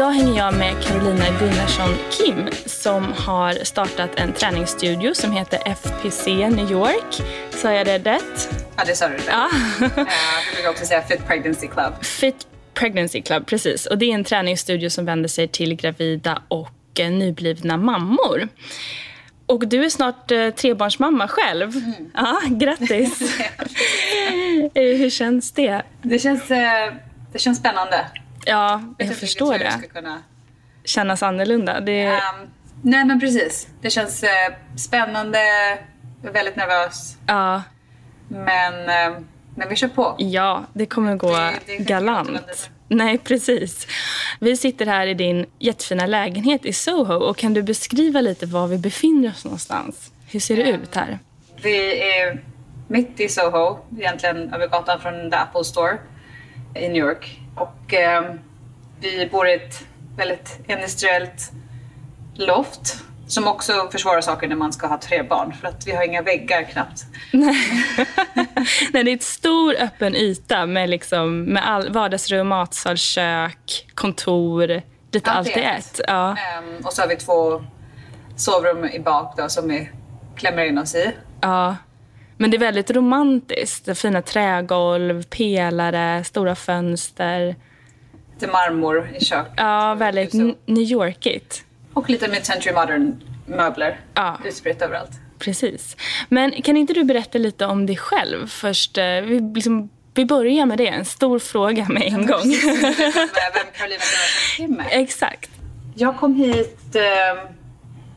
Idag hänger jag med Carolina Gunnarsson Kim som har startat en träningsstudio som heter FPC New York. Sa jag det rätt? Ja, det sa du. Ja. Eh, Jag brukar också säga Fit Pregnancy Club. Fit Pregnancy Club, precis. Och det är en träningsstudio som vänder sig till gravida och eh, nyblivna mammor. Och du är snart eh, trebarnsmamma själv. Ja, grattis. Eh, Hur känns det? Det känns, eh, det känns spännande. Ja, jag inte förstår det. jag ska kunna... Kännas annorlunda. Det, Ehm, nej, men precis. Det känns eh, spännande. Jag väldigt nervös. ja, Men, eh, men vi kör på. ja, det kommer gå Det- det galant. Nej, precis. Vi sitter här i din jättefina lägenhet i Soho. Och Kan du beskriva lite var vi befinner oss någonstans? Hur ser det ut här? Vi är mitt i Soho, egentligen över gatan från The Apple Store i New York. Och eh, vi bor i ett väldigt industriellt loft som också försvårar saker när man ska ha tre barn för att vi har inga väggar knappt. Nej, det är ett stor öppen yta med, liksom, med all, vardagsrum, matsal, kök, kontor. Lite allt i ett. Ja. Ehm, och så har vi två sovrum i bak då som vi klämmer in oss i. ja. Men det är väldigt romantiskt. Det är Fina trägolv, pelare, stora fönster. Lite marmor i köket. Ja, väldigt New Yorkigt. Och lite mid-century modern möbler Ja. utspritt överallt. Precis. Men kan inte du berätta lite om dig själv först? Eh, Vi, liksom, vi börjar med det. En stor fråga med en gång. Vem Gunnarsson Kim är. Exakt. Jag kom hit eh,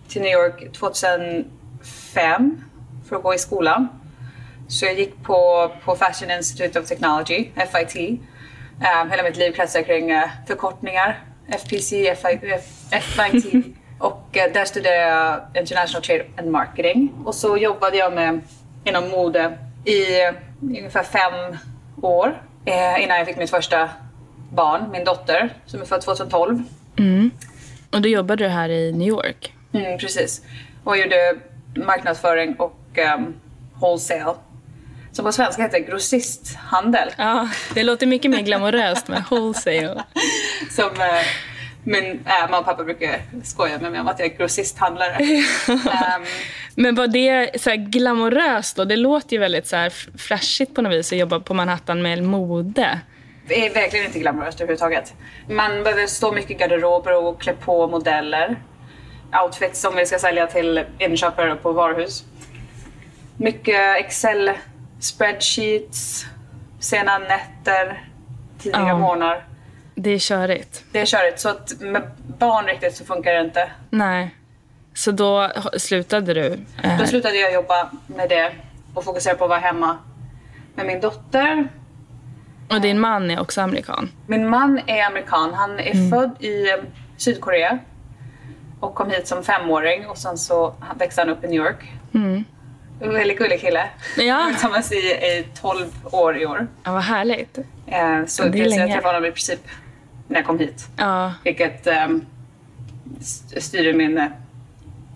till New York 2005 för att gå i skolan. Så jag gick på, på Fashion Institute of Technology, FIT. Eh, hela mitt liv kretsar kring eh, förkortningar. FPC, FIT. Och eh, där studerade jag International Trade and Marketing. Och så jobbade jag med, inom mode i eh, ungefär fem år. Eh, innan jag fick mitt första barn, min dotter, som är född 2012. Och då jobbade du här i New York. Mm, precis. Och jag gjorde marknadsföring och um, wholesale. Som på svenska heter grossisthandel. Ja, det låter mycket mer glamoröst med wholesale. Som uh, min äh, mamma och pappa brukar skoja med mig om att jag är grossisthandlare. Ehm, Men var det så här glamoröst då? Det låter ju väldigt så här flashigt på något vis att jobba på Manhattan med mode. det är verkligen inte glamoröst överhuvudtaget. Man behöver stå mycket i garderober och klä på modeller. Outfits som vi ska sälja till inköpare på varuhus. Mycket Excel spreadsheets, sena nätter, tidiga Ja. morgnar. Det är körigt. Det är körigt. Så att med barn riktigt så funkar det inte. Nej. Så då slutade du? eh, Då slutade jag jobba med det och fokusera på att vara hemma med min dotter. Och din man är också amerikan? Min man är amerikan. Han är född i eh, Sydkorea och kom hit som femåring och sen så växte han upp i New York. En väldigt gullig kille. Ja. tillsammans i, i 12 år i år. ja, vad härligt. Eh, så det är precis, jag länge. träffade honom i princip när jag kom hit. Ja, Vilket um, styr min eh,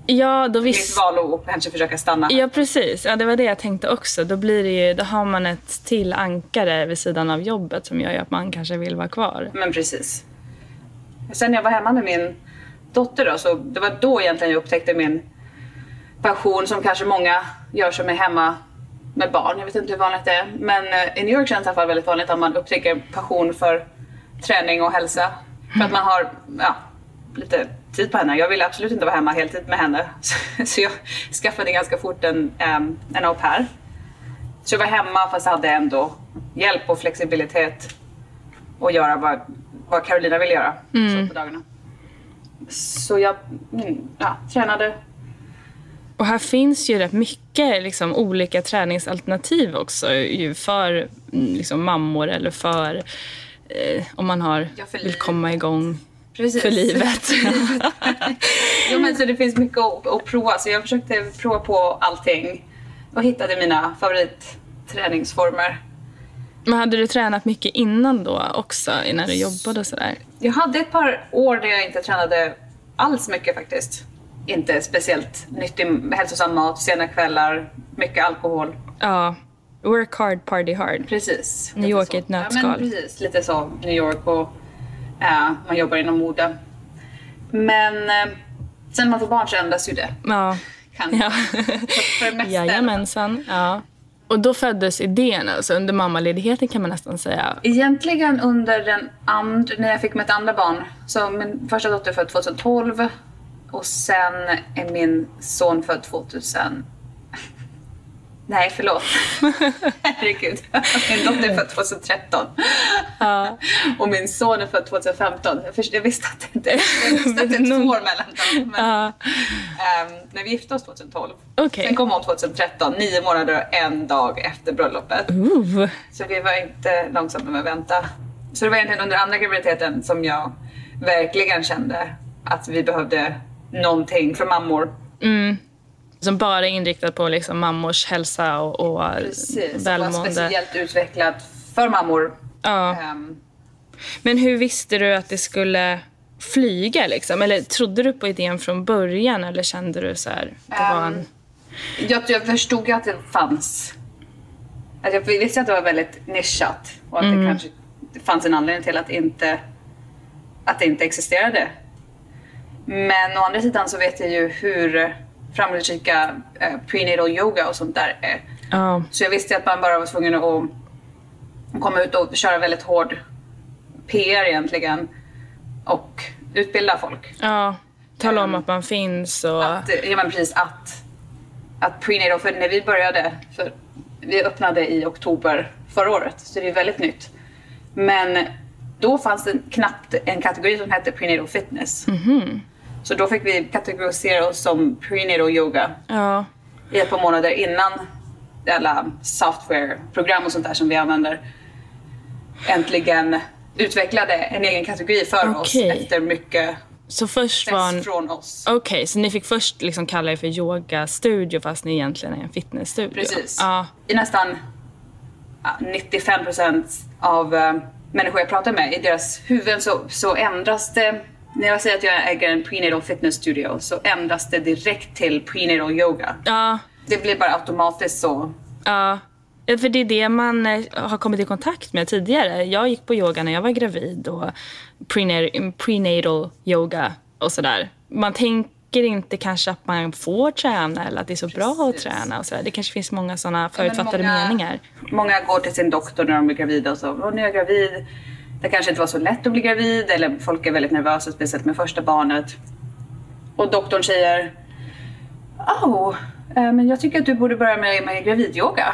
Ja, då Mitt visst. val att kanske försöka stanna. Ja, precis. Ja, det var det jag tänkte också. Då, blir det ju, då har man ett till ankare vid sidan av jobbet som gör att man kanske vill vara kvar. Men precis. Sen när jag var hemma med min dotter då, så det var då egentligen jag upptäckte min passion som kanske många gör som är hemma med barn. Jag vet inte hur vanligt det är. Men eh, i New York känns det i alla fall väldigt vanligt att man upptäcker passion för träning och hälsa. För att man har ja, lite tid på henne. Jag ville absolut inte vara hemma heltid med henne. Så jag skaffade ganska fort en, en au pair. Så jag var hemma fast hade ändå hjälp och flexibilitet och göra vad, vad Carolina vill göra så på dagarna. Så jag mm, ja, tränade. Och här finns ju rätt mycket liksom, olika träningsalternativ också för mm, liksom, mammor eller för eh, om man har, Ja, vill komma igång Precis. för livet. jo, men så det finns mycket att, att prova så jag försökte prova på allting och hittade mina favoritträningsformer. Men hade du tränat mycket innan då också, innan du jobbade och sådär? Jag hade ett par år där jag inte tränade alls mycket faktiskt. Inte speciellt nyttig hälsosam mat, sena kvällar, mycket alkohol. Ja. Work hard, party hard. Precis. New York i ett Ja, nötskal. men precis, lite så. New York och eh, man jobbar inom mode. Men eh, sen man får barn så ändras ju det. Ja. Kan. ja. För det mesta. Jajamensan. Ja. Och då föddes idén alltså. Under mammaledigheten kan man nästan säga. Egentligen under den andra, när jag fick mitt andra barn. Så min första dotter född 2012 och sen är min son född 2000. Nej, förlåt. Herregud. Min dotter är född 2013. Och min son är född 2015. Jag, först, jag visste att det inte jag visste att det är två år mellan dem. Men, Ja. ehm, när vi gifte oss 2012. Okej. Sen kom hon 2013, nio månader och en dag efter bröllopet. Ooh. Så vi var inte långsamma med att vänta. Så det var egentligen under andra graviditeten som jag verkligen kände att vi behövde någonting för mammor. Som bara är inriktad på liksom mammors hälsa och, och Precis, välmående. speciellt utvecklad för mammor. Ja. Ehm, Men hur visste du att det skulle flyga liksom? Eller trodde du på idén från början eller kände du så här, det var en... jag, jag förstod ju att det fanns. Att jag visste att det var väldigt nischat och att det kanske fanns en anledning till att, inte, att det inte existerade. Men å andra sidan så vet jag ju hur framgångsrika eh, prenatal yoga och sånt där är. Ja. Så jag visste att man bara var tvungen att komma ut och köra väldigt hård PR egentligen och utbilda folk. ja. Tala om att man finns och... Att, ja men precis att, att prenatal, för när vi började, för vi öppnade i oktober förra året, så det är väldigt nytt. Men då fanns det knappt en kategori som hette prenatal fitness. Så då fick vi kategorisera oss som prenatal yoga Ja. i ett par månader innan alla softwareprogram och sånt där som vi använder äntligen utvecklade en egen kategori för oss Okej. efter mycket Så först var... En... från oss. Okej, så ni fick först liksom kalla er för yogastudio fast ni egentligen är en fitnessstudio? Precis. Ja. I nästan ja, 95% av eh, människor jag pratar med, i deras huvuden så, så ändras det. När jag säger att jag äger en prenatal fitness studio så ändras det direkt till prenatal yoga. Ja. Det blir bara automatiskt så. Ja. Ja, För det är det man eh, har kommit i kontakt med tidigare. Jag gick på yoga när jag var gravid och prenatal, prenatal yoga och sådär. Man tänker inte kanske att man får träna eller att det är så bra att Precis. träna och sådär. Det kanske finns många sådana förutfattade många- meningar. Många går till sin doktor när de blir gravida och så, Åh, nu är jag gravid. Det kanske inte var så lätt att bli gravid eller folk är väldigt nervösa, speciellt med första barnet. Och doktorn säger, oh, men jag tycker att du borde börja med, med gravidyoga.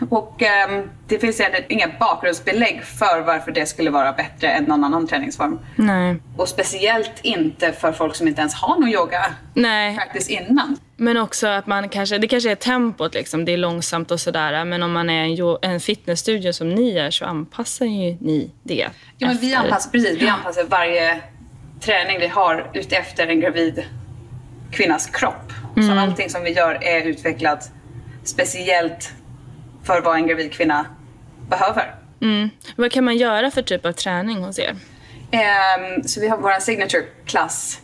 och ehm, det finns egentligen inga bakgrundsbelägg för varför det skulle vara bättre än någon annan träningsform. Nej. Och speciellt inte för folk som inte ens har någon yoga Nej. faktiskt innan. Men också att man kanske, det kanske är tempot liksom, det är långsamt och sådär. Men om man är en, en fitnessstudio som ni är så anpassar ju ni det. Ja, men vi anpassar, precis, vi anpassar varje träning vi har utefter en gravid kvinnas kropp. Så allting som vi gör är utvecklat speciellt för vad en gravid kvinna behöver. Mm. Vad kan man göra för typ av träning hos er? Ehm, så vi har vår signature klass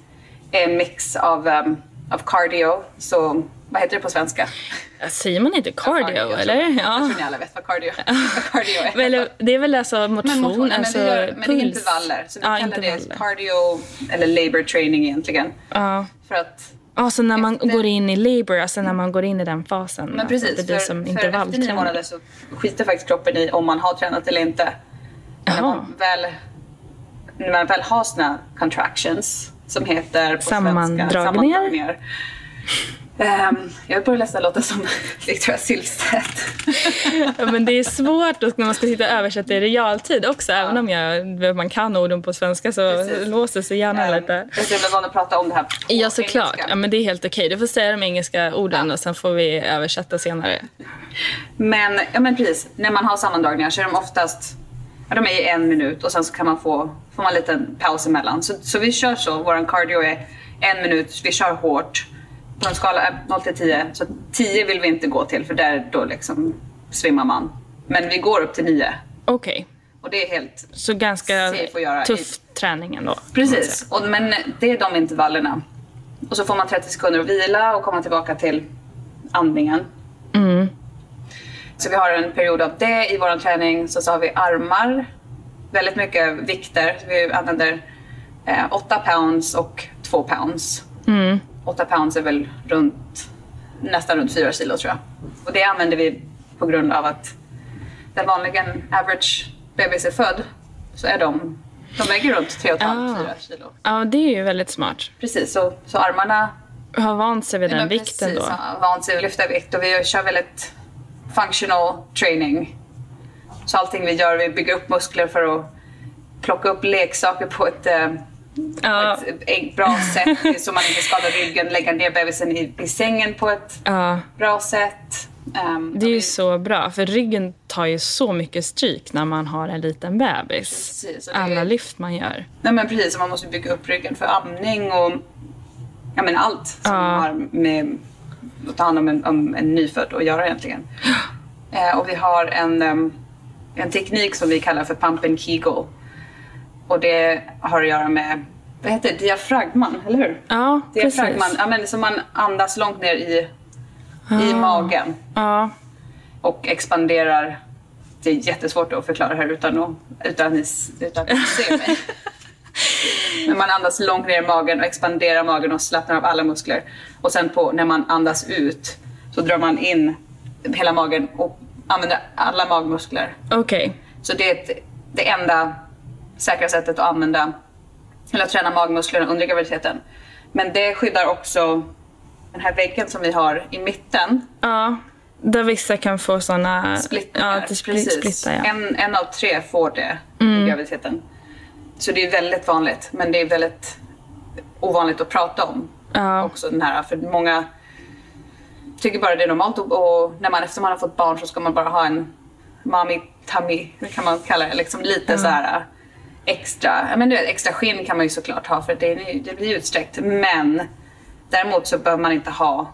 är en mix av ehm, av cardio. Så vad heter det på svenska? Säger man inte cardio, jag tror- eller? Jag Ja. tror ni alla vet vad cardio, vad cardio är. Eller, det är väl alltså motion, Men motion, alltså men, gör, men det är puls. intervaller. Så vi ja, kallar det intervaller. cardio eller labor training egentligen. Ja. För att Ja, så när man Efter- går in i labor, alltså när man går in i den fasen. Men alltså, precis, det blir för, som för efter nio månader så skiter faktiskt kroppen i om man har tränat eller inte. När man väl, när man väl har sina contractions som heter på Sammandragningar. svenska sammandragningar. Um, jag börjar nästan låta som Victoria Silvstedt. Ja, men det är svårt då när man ska sitta och översätta i realtid också. Även om jag, man kan orden på svenska så Precis. låser sig hjärnan Um, lite. jag himla van att prata om det här på Ja, såklart. engelska. Ja, men det är helt okej. Du får säga de engelska orden och sen får vi översätta senare. Men, ja, men precis, när man har sammandragningar så är de oftast ja, de är i en minut och sen så kan man få, får man en liten paus emellan. Så, så vi kör så, vår cardio är en minut, vi kör hårt. På en skala 0 till 10, så 10 vill vi inte gå till för där då liksom svimmar man. Men vi går upp till 9 Okej, och det är helt så ganska tuff träning ändå. Precis, och, men det är de intervallerna. Och så får man 30 sekunder att vila och komma tillbaka till andningen. Mm. Så vi har en period av det i vår träning. Så, så har vi armar, väldigt mycket vikter. Vi använder eh, 8 pounds och 2 pounds. Mm. 8 pounds är väl runt, nästan runt 4 kilo tror jag. Och det använder vi på grund av att den vanliga average bebis är född så är de, de väger runt 3,5-4 Ah. kilo. Ja, det är ju väldigt smart. Precis, så, så armarna Har vant sig vid den vikten precis, då. har vant sig att lyfta vikt och vi kör väldigt functional training. Så allting vi gör, vi bygger upp muskler för att plocka upp leksaker på ett, eh, Ja, på ett bra sätt så man inte skadar ryggen, lägga ner bebisen i, i sängen på ett ja. bra sätt. Ehm, Det är ju vi- så bra, för ryggen tar ju så mycket stryk när man har en liten bebis. Precis, Alla lyft man gör. Nej men precis, man måste bygga upp ryggen för amning och ja, men allt som Ja. har med att ta hand om en, om en nyfödd att göra egentligen. Eh, och vi har en, en teknik som vi kallar för pump and kegel. Och det har att göra med, vad heter det, diafragman, eller hur? Ja, Diafragman, precis. ja, men, så man andas långt ner i, i Ah. magen Ja, och expanderar. Det är jättesvårt att förklara här utan att, utan att, utan att ser mig. Men man andas långt ner i magen och expanderar magen och slappnar av alla muskler. Och sen på, när man andas ut så drar man in hela magen och använder alla magmuskler. okej. Så det är ett, det enda säkra sättet att använda eller att träna magmusklerna under graviditeten. Men det skyddar också den här väggen som vi har i mitten Ja, där vissa kan få såna... Splittningar, Ja, spli- precis. splittar ja. en, en av tre får det Mm. i graviditeten. Så det är väldigt vanligt, men det är väldigt ovanligt att prata om Ja. också den här. För många tycker bara det är normalt och, och när man efter man har fått barn så ska man bara ha en mommy tummy, kan man kalla det, liksom lite så här extra, ja, men du vet, extra skinn kan man ju såklart ha för det, det blir utsträckt. Men däremot så behöver man inte ha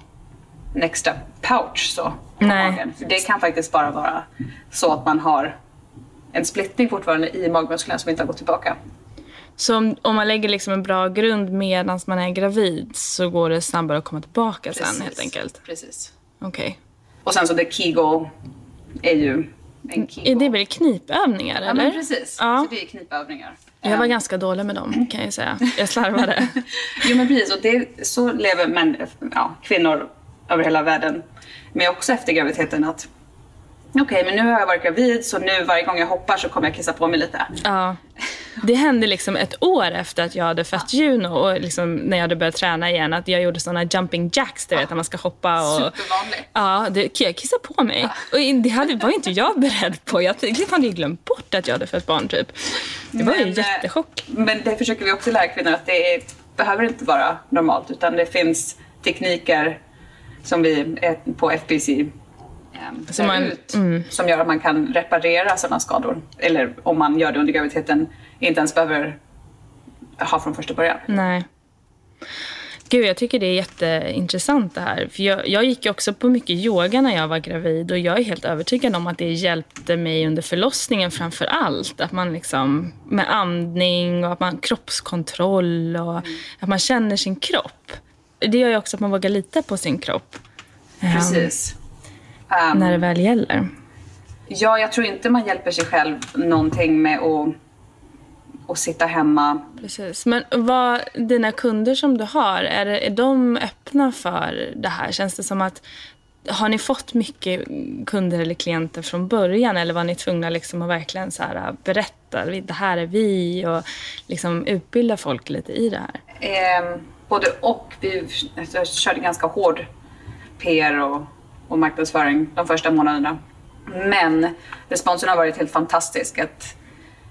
en extra pouch så på Nej. magen. För det kan faktiskt bara vara så att man har en splittning fortfarande i magmusklerna som inte har gått tillbaka. Så om, om man lägger liksom en bra grund medan man är gravid så går det snabbare att komma tillbaka sen helt Precis. enkelt? Precis. Okej. Och sen så det Kegel är ju. Är det väl knipövningar Ja eller? men precis. Ja. Så det är knipövningar. Jag var Ehm, ganska dålig med dem kan jag säga. Jag slarvade. Jo men precis, och det, så lever män, ja, kvinnor över hela världen med också efter graviditeten att okej men nu har jag varit gravid så nu varje gång jag hoppar så kommer jag kissa på mig lite. Ja. Det hände liksom ett år efter att jag hade fött Juno och liksom när jag hade börjat träna igen att jag gjorde såna jumping jacks, du vet, när man ska hoppa och... Supervanligt. Ja, det, jag kissade på mig. Och det hade, var inte jag beredd på. Jag hade glömt bort att jag hade fött barn typ. Det var Men, eh, jättechock. Men det försöker vi också lära kvinnor att det är, behöver inte vara normalt utan det finns tekniker som vi är på FBC ehm, Som lär man- ut, mm. som gör att man kan reparera sådana skador. Eller om man gör det under graviditeten, inte ens behöver ha från första början. Nej. Gud, jag tycker det är jätteintressant det här. För jag, jag gick också på mycket yoga när jag var gravid och jag är helt övertygad om att det hjälpte mig under förlossningen framför allt. Att man liksom, med andning och att man kroppskontroll och att man känner sin kropp. det gör ju också att man vågar lita på sin kropp. eh, Precis. Um, När det väl gäller. Ja, jag tror inte man hjälper sig själv någonting med att, att sitta hemma. Precis. Men vad, dina kunder som du har, är, det- är de öppna för det här? Känns det som att har ni fått mycket kunder eller klienter från början eller var ni tvungna liksom att verkligen så här, berätta, det här är vi och liksom utbilda folk lite i det här? Eh, både och. Vi jag körde ganska hård PR och, och marknadsföring de första månaderna. Men responsen har varit helt fantastisk. Att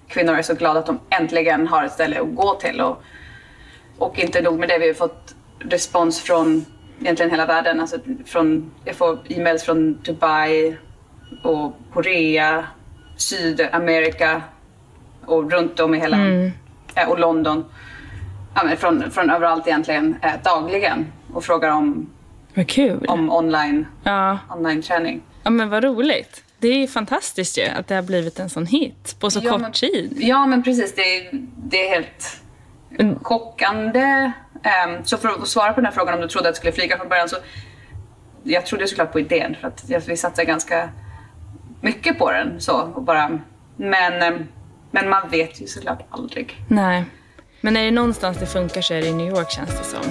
kvinnor är så glada att de äntligen har ett ställe att gå till. Och, och inte nog med det, vi har fått respons från egentligen hela världen. Alltså från, jag får e-mails från Dubai och Korea, Sydamerika och runt om i hela... eh, Och London. Ja, från, från överallt egentligen eh, dagligen och frågar om, Vad kul. om online, Ja. online träning. ja, men vad roligt. Det är ju fantastiskt ju att det har blivit en sån hit på så Ja, kort men- tid. Ja, men precis. Det är, det är helt Mm. chockande. Ehm, så för att svara på den här frågan om du trodde att jag skulle flyga från början så jag trodde såklart på idén för att vi satsar ganska mycket på den. Så, och bara, men, ehm, men man vet ju såklart aldrig. Nej. Men är det någonstans det funkar så är det i New York känns det som.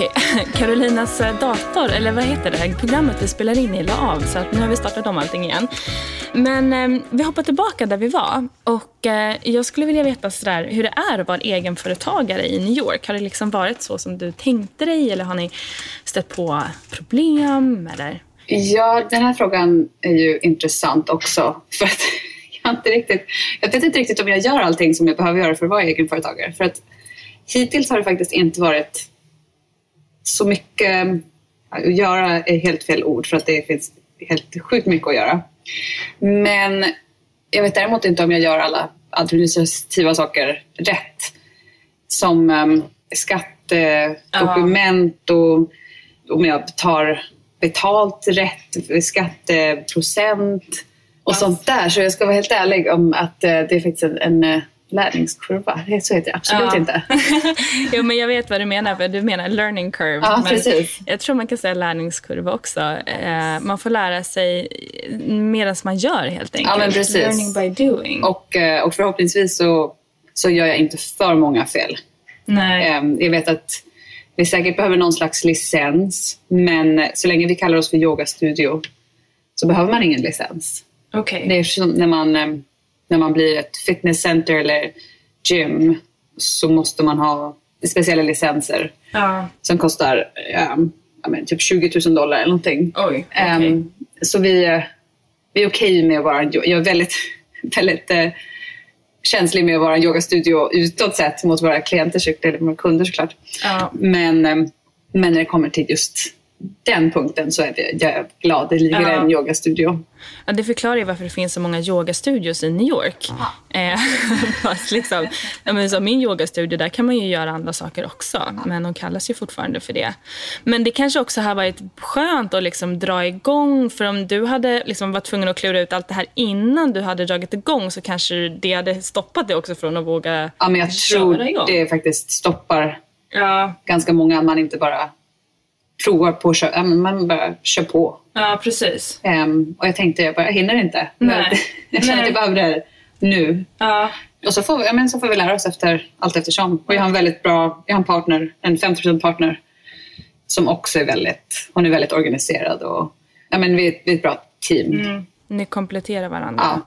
Okej, Carolinas eh, dator, eller vad heter det här programmet vi spelar in i, la av. Så att nu har vi startat om allting igen. Men eh, vi hoppar tillbaka där vi var. Och eh, jag skulle vilja veta sådär, hur det är att vara egenföretagare i New York. Har det liksom varit så som du tänkte dig? Eller har ni stött på problem? Eller? Ja, den här frågan är ju intressant också. För att jag, inte riktigt, jag vet inte riktigt om jag gör allting som jag behöver göra för att vara egenföretagare. För att hittills har det faktiskt inte varit så mycket... Att göra är helt fel ord för att det finns helt sjukt mycket att göra. Men jag vet däremot inte om jag gör alla administrativa saker rätt. Som um, skattedokument och om jag tar betalt rätt, skatteprocent och sånt där. Så jag ska vara helt ärlig om att eh, det är faktiskt en, en eh, lärningskurva. Det- Så heter det absolut Ja. inte. jo, men jag vet vad du menar. för Du menar learning curve. Ja, precis. Jag tror man kan säga lärningskurva också. Eh, man får lära sig medan man gör helt enkelt. Ja, men precis. Learning by doing. Och, eh, och förhoppningsvis så, så gör jag inte för många fel. Nej. Ehm, Jag vet att vi säkert behöver någon slags licens, men så länge vi kallar oss för yogastudio så behöver man ingen licens. Okej. Det är när man, eh, när man blir ett fitnesscenter eller gym så måste man ha speciella licenser Ja. som kostar ja, men typ 20 000 dollar eller någonting. Oj, okej. Ehm, så vi, vi är okej med att vara en, jag är väldigt, väldigt eh, känslig med att vara en yogastudio utåt sett mot våra klienter eller våra kunder såklart. Ja. Men, eh, men när det kommer till just den punkten så är det, jag är glad. Det ligger Ja. en yogastudio. Ja, det förklarar ju varför det finns så många yogastudios i New York. Eh, liksom, men min yogastudio, där kan man ju göra andra saker också. Men de kallas ju fortfarande för det. Men det kanske också har varit skönt att liksom dra igång. För om du hade liksom varit tvungen att klura ut allt det här innan du hade dragit igång så kanske det hade stoppat dig också från att våga Ja, men jag tror igång. det faktiskt stoppar Ja, ganska många. Man inte bara provar på att köra, man bara kör på. ja precis. Ehm, och jag tänkte, jag, bara, jag hinner inte. Nej. jag känner att jag behöver det här nu. Ja. Och så får, vi, ja, men så får vi lära oss efter, allt eftersom. Och jag har en väldigt bra, jag har en partner, en 50% partner som också är väldigt, hon är väldigt organiserad och ja, men vi, vi är ett bra team. Mm. Ni kompletterar varandra. Ja.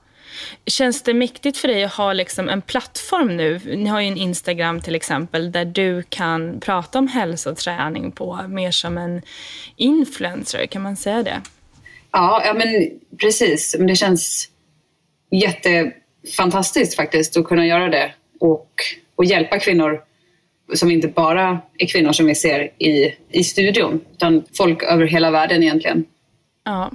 Känns det mäktigt för dig att ha liksom en plattform nu? Ni har ju en Instagram till exempel där du kan prata om hälsoträning på mer som en influencer, kan man säga det? Ja, ja men precis. Det känns jättefantastiskt faktiskt att kunna göra det och, och hjälpa kvinnor som inte bara är kvinnor som vi ser i, i studion utan folk över hela världen egentligen. Ja.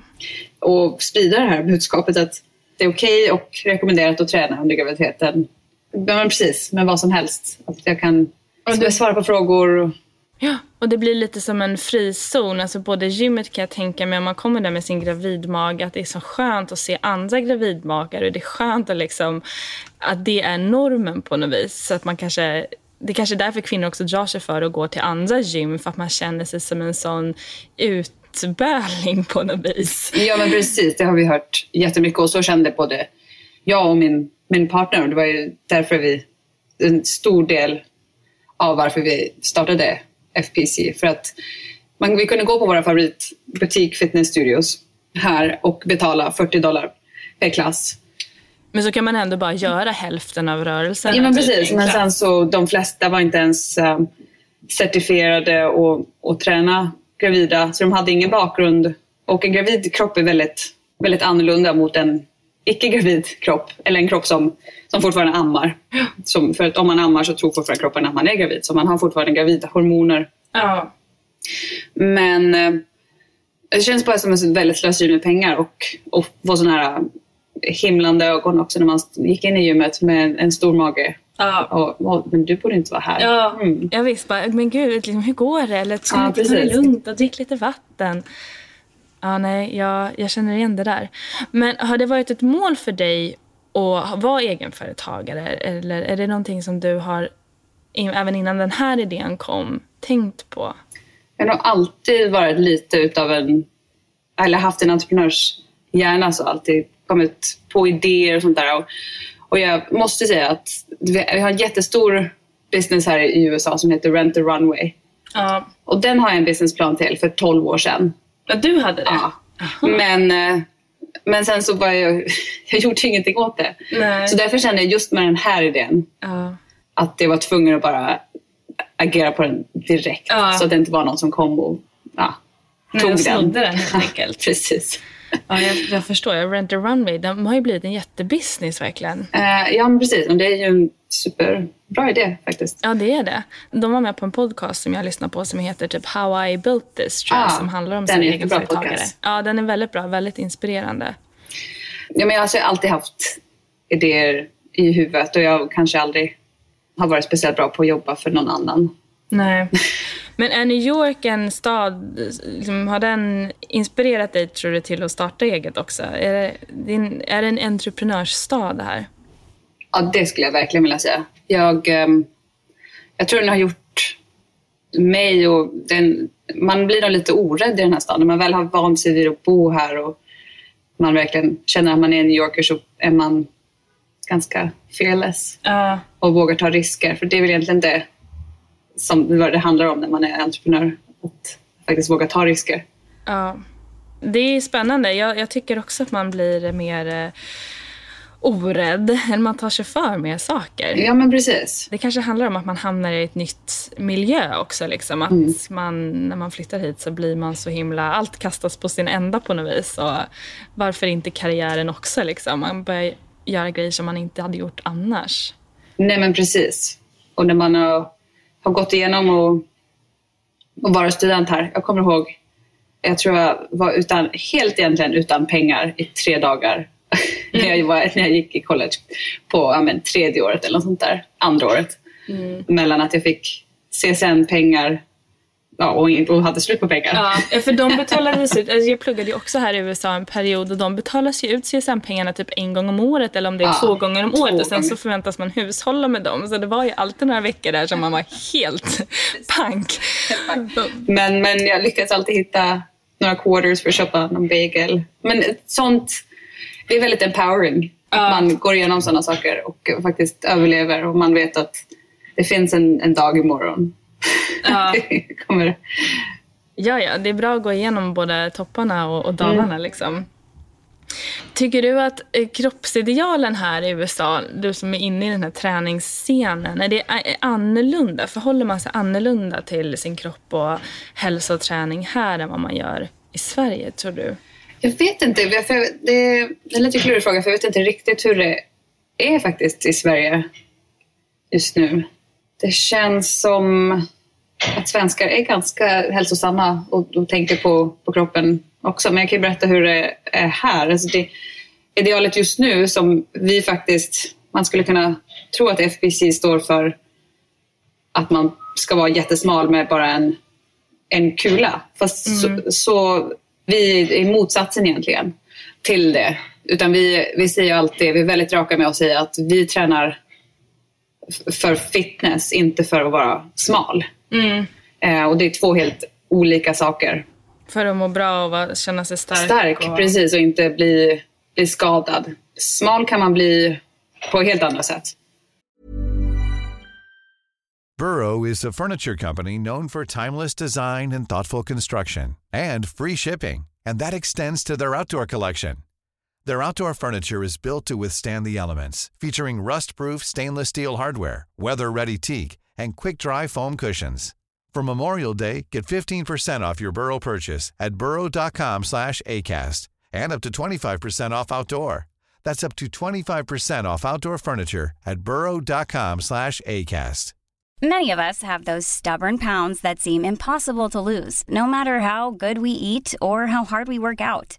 och sprida det här budskapet att det är okej och rekommenderat att träna under graviditeten. Men precis, med vad som helst. Att jag kan Och du- svara på frågor. Ja, och det blir lite som en frizon. Alltså både gymmet kan jag tänka mig, om man kommer där med sin gravidmage, att det är så skönt att se andra gravidmagar. Och det är skönt att, liksom, att det är normen på något vis. Så att man kanske, det är kanske är därför kvinnor också drar sig för att gå till andra gym, för att man känner sig som en sån utböling på något vis. Ja men precis, det har vi hört jättemycket och så kände både jag och min, min partner. Och det var ju därför vi, en stor del av varför vi startade FPC. För att man, vi kunde gå på våra favoritbutik Fitness Studios här och betala 40 dollar per klass. Men så kan man ändå bara göra hälften av rörelsen. Ja men precis, men sen så de flesta var inte ens um, certifierade och, och träna gravida. Så de hade ingen bakgrund. Och en gravid kropp är väldigt, väldigt annorlunda mot en icke-gravid kropp. Eller en kropp som, som fortfarande ammar. Som, för att om man ammar så tror fortfarande kroppen att man är gravid. Så man har fortfarande gravida hormoner. Ja. Men eh, det känns bara som ett väldigt slöseri med pengar och, och få sådana här eh, himlande ögon också när man gick in i gymmet med en stor mage. Ja. Och, och, men du borde inte vara här. Ja, Mm. jag visste bara, men gud, liksom, hur går det? Eller ska Ja, du inte ta det lugnt och drick lite vatten? Ja, nej, jag, jag känner igen det där. Men har det varit ett mål för dig att vara egenföretagare? Eller är det någonting som du har, även innan den här idén kom, tänkt på? Jag har nog alltid varit lite utav en, eller haft en entreprenörshjärna så alltid kommit på idéer och sånt där. Och, och jag måste säga att vi har en jättestor business här i USA som heter Rent the Runway. Ja, Och den har jag en businessplan till för 12 år sedan. du hade det? Ja. Men, eh, men sen så var jag, jag gjorde ingenting åt det. Nej. Så därför kände jag just med den här idén Ja. att jag var tvungen att bara agera på den direkt. Ja. Så att det inte var någon som kom och ja, Nej, tog och den. den helt enkelt. Precis. Ja, jag, jag förstår. Jag Rent a Runway, de har ju blivit en jättebusiness verkligen. Eh, ja, men precis. Och det är ju en superbra idé faktiskt. Ja, det är det. De var med på en podcast som jag lyssnar på som heter typ How I Built This, tror jag, Ah, som handlar om den sin är jättebra egenföretagare. podcast. Ja, den är väldigt bra, väldigt inspirerande. Ja, men jag har alltid haft idéer i huvudet och jag kanske aldrig har varit speciellt bra på att jobba för någon annan. Nej. Men är New York en stad, liksom, har den inspirerat dig tror du till att starta eget också? Är det, din, är det en entreprenörsstad det här? Ja, det skulle jag verkligen vilja säga. Jag, ehm, jag tror den har gjort mig och den... Man blir nog lite orädd i den här staden. När man väl har vant sig vid att bo här och man verkligen känner att man är New Yorker så är man ganska fearless Ja. och vågar ta risker. För det är väl egentligen det som det handlar om när man är entreprenör. Att faktiskt våga ta risker. Ja. Det är spännande. Jag, jag tycker också att man blir mer eh, orädd. Eller man tar sig för mer saker. Ja, men precis. Det kanske handlar om att man hamnar i ett nytt miljö också. Liksom. Att Mm. man, när man flyttar hit så blir man så himla... Allt kastas på sin ända på något vis. Och varför inte karriären också? Liksom. Man börjar göra grejer som man inte hade gjort annars. Nej, men precis. Och när man har, har gått igenom och, och vara student här. Jag kommer ihåg, jag tror jag var utan, helt egentligen utan pengar i tre dagar. när, jag var, när jag gick i college på ja, men, tredje året eller något sånt där. Andra året. Mellan att jag fick CSN-pengar ja, och, och hade slut på pengar. Ja, för de betalades ut. Alltså jag pluggade ju också här i USA en period och de betalas ju ut CSN-pengarna typ en gång om året eller om det är Ja, två gånger om två året och sen gånger. så förväntas man hushålla med dem. Så det var ju alltid några veckor där som man var helt pank. Men, men jag lyckades alltid hitta några quarters för att köpa någon bagel. Men sånt, det är väldigt empowering. Att man går igenom sådana saker och faktiskt överlever och man vet att det finns en, en dag imorgon. Ja. Det kommer, Ja, ja, det är bra att gå igenom både topparna och, och dalarna. Liksom. Tycker du att eh, kroppsidealen här i USA, du som är inne i den här träningsscenen, är det a- annorlunda? Förhåller man sig annorlunda till sin kropp och hälsa och träning här än vad man gör i Sverige, tror du? jag vet inte, jag- det är en lite klurig fråga för jag vet inte riktigt hur det är faktiskt i Sverige just nu. Det känns som att svenskar är ganska hälsosamma och, och tänker på, på kroppen också. Men jag kan ju berätta hur det är här. Alltså det, idealet just nu som vi faktiskt, man skulle kunna tro att FBC står för att man ska vara jättesmal med bara en, en kula. Fast så, så vi är motsatsen egentligen till det. Utan vi, vi säger alltid, vi är väldigt raka med att säga att vi tränar för fitness, inte för att vara smal. Eh, och det är två helt olika saker. För att må bra och vara- känna sig stark. Stark, och... precis, och inte bli, bli skadad. Smal kan man bli på helt andra sätt. Burrow is a furniture company known for timeless design and thoughtful construction and free shipping, and that extends to their outdoor collection. Their outdoor furniture is built to withstand the elements, featuring rust-proof stainless steel hardware, weather-ready teak, and quick-dry foam cushions. For Memorial Day, get 15% off your Burrow purchase at burrow.com slash ACAST and up to 25% off outdoor. That's up to 25% off outdoor furniture at burrow.com slash ACAST. Many of us have those stubborn pounds that seem impossible to lose, no matter how good we eat or how hard we work out.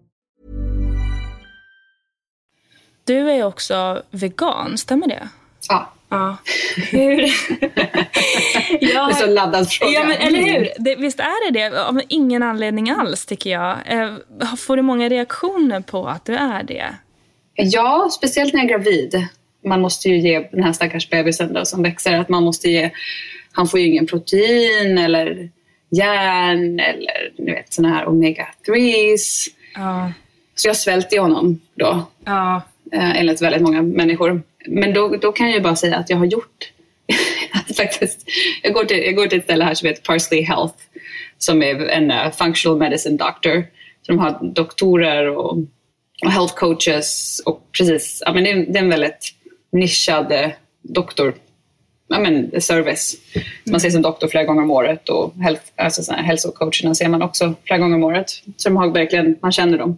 Du är också vegan, stämmer det? Ja, Ja. Hur? det är så laddad fråga. Ja, men eller hur? Det, visst är det det? Av ingen anledning alls, tycker jag. Eh, får du många reaktioner på att du är det? Ja, speciellt när jag är gravid. Man måste ju ge den här stackars bebisen då, som växer, att man måste ge, han får ju ingen protein eller järn eller ni vet såna här omega-3s. Ja. Så jag svälter honom då, Ja eh, enligt väldigt många människor. Men då, då kan jag ju bara säga att jag har gjort faktiskt. Jag går, till, jag går till ett ställe här som heter Parsley Health som är en uh, functional medicine doctor. Så de har doktorer och, och health coaches och precis, ja, men det, är, det är en väldigt nischad eh, doktor ja, men, service. Man ses som doktor flera gånger om året och health, alltså, hälsocoacherna ser man också flera gånger om året. Så de har verkligen, man känner dem.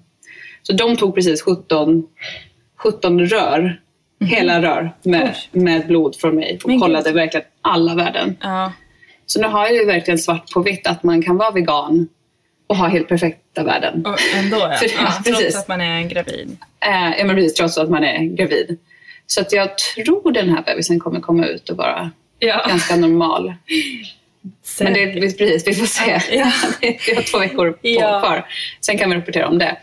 Så de tog precis 17, 17 rör, hela rör med, med blod från mig och Men kollade gud. verkligen alla värden. Ja. Så nu har jag ju verkligen svart på vitt att man kan vara vegan och ha helt perfekta värden. Och ändå, ja. För- ja precis. trots att man är gravid. Eh, ja, men precis, trots att man är gravid. Så att jag tror den här bebisen kommer komma ut och vara Ja. ganska normal. Men det, precis, vi får se. Ja. vi har två veckor på, Ja. kvar. Sen kan vi rapportera om det.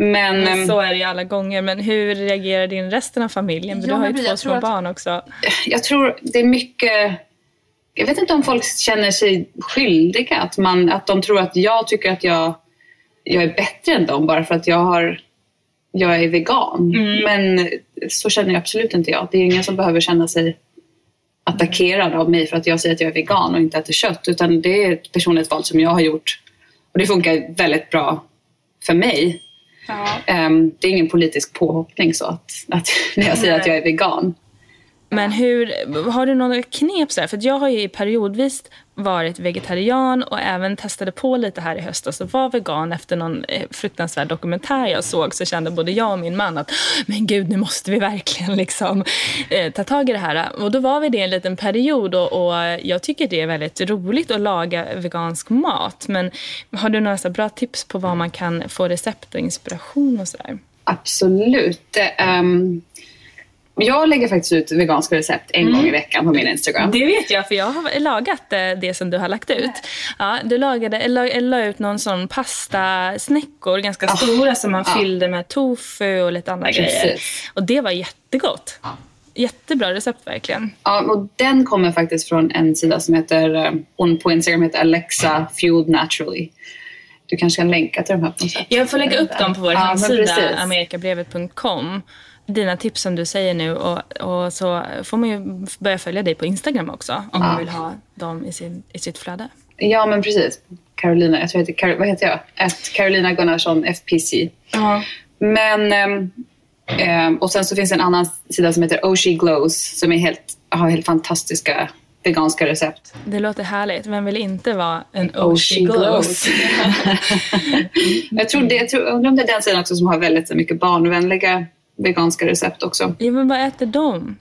Men, Men ehm, så är det ju alla gånger. Men hur reagerar din resten av familjen? För Ja, du har ju två små barn också. jag tror det är mycket... Jag vet inte om folk känner sig skyldiga. Att, man, att de tror att jag tycker att jag, jag är bättre än dem bara för att jag, har, jag är vegan. Men så känner jag absolut inte jag. Det är ingen som behöver känna sig attackerad av mig för att jag säger att jag är vegan och inte äter kött. Utan det är ett personligt val som jag har gjort. Och det funkar väldigt bra för mig. Ja. Ehm, det är ingen politisk påhoppning så att, att när jag säger att jag är vegan. Men hur, har du några knep? Så här? För jag har ju periodvis varit vegetarian och även testade på lite här i höstas och var vegan efter någon eh, fruktansvärd dokumentär jag såg så kände både jag och min man att men gud nu måste vi verkligen liksom eh, ta tag i det här. Och då var vi det en liten period och, och jag tycker det är väldigt roligt att laga vegansk mat. Men har du några bra tips på vad man kan få recept och inspiration och sådär? Absolut. Ehm, jag lägger faktiskt ut veganska recept en gång i veckan på min Instagram. Det vet jag, för jag har lagat eh, det som du har lagt ut. Ja, du lagade, la, la ut någon sån pastasnäckor, ganska stora, som man fyllde med tofu och lite andra Precis. grejer. Och det var jättegott. Jättebra recept verkligen. Ja, och den kommer faktiskt från en sida som heter, eh, hon på Instagram heter Alexa Fueled Naturally. du kanske kan länka till de här på något sätt. Jag får lägga upp dem på vår Ja, hemsida, amerikabrevet.com. Dina tips som du säger nu och, och så får man ju börja följa dig på Instagram också om man vill ha dem i, sin, i sitt flöde. Ja, men precis. Carolina, jag tror jag heter, vad heter jag? Att Carolina Gunnarsson FPC. Ja. Men, ehm, och sen så finns det en annan sida som heter Oshi Glows som är helt, har helt fantastiska veganska recept. Det låter härligt. Vem vill inte vara en Oshi Oshi Glows? jag tror det, jag tror, jag undrar om det är den sidan också som har väldigt mycket barnvänliga veganska recept också. Jag vill bara äta dem.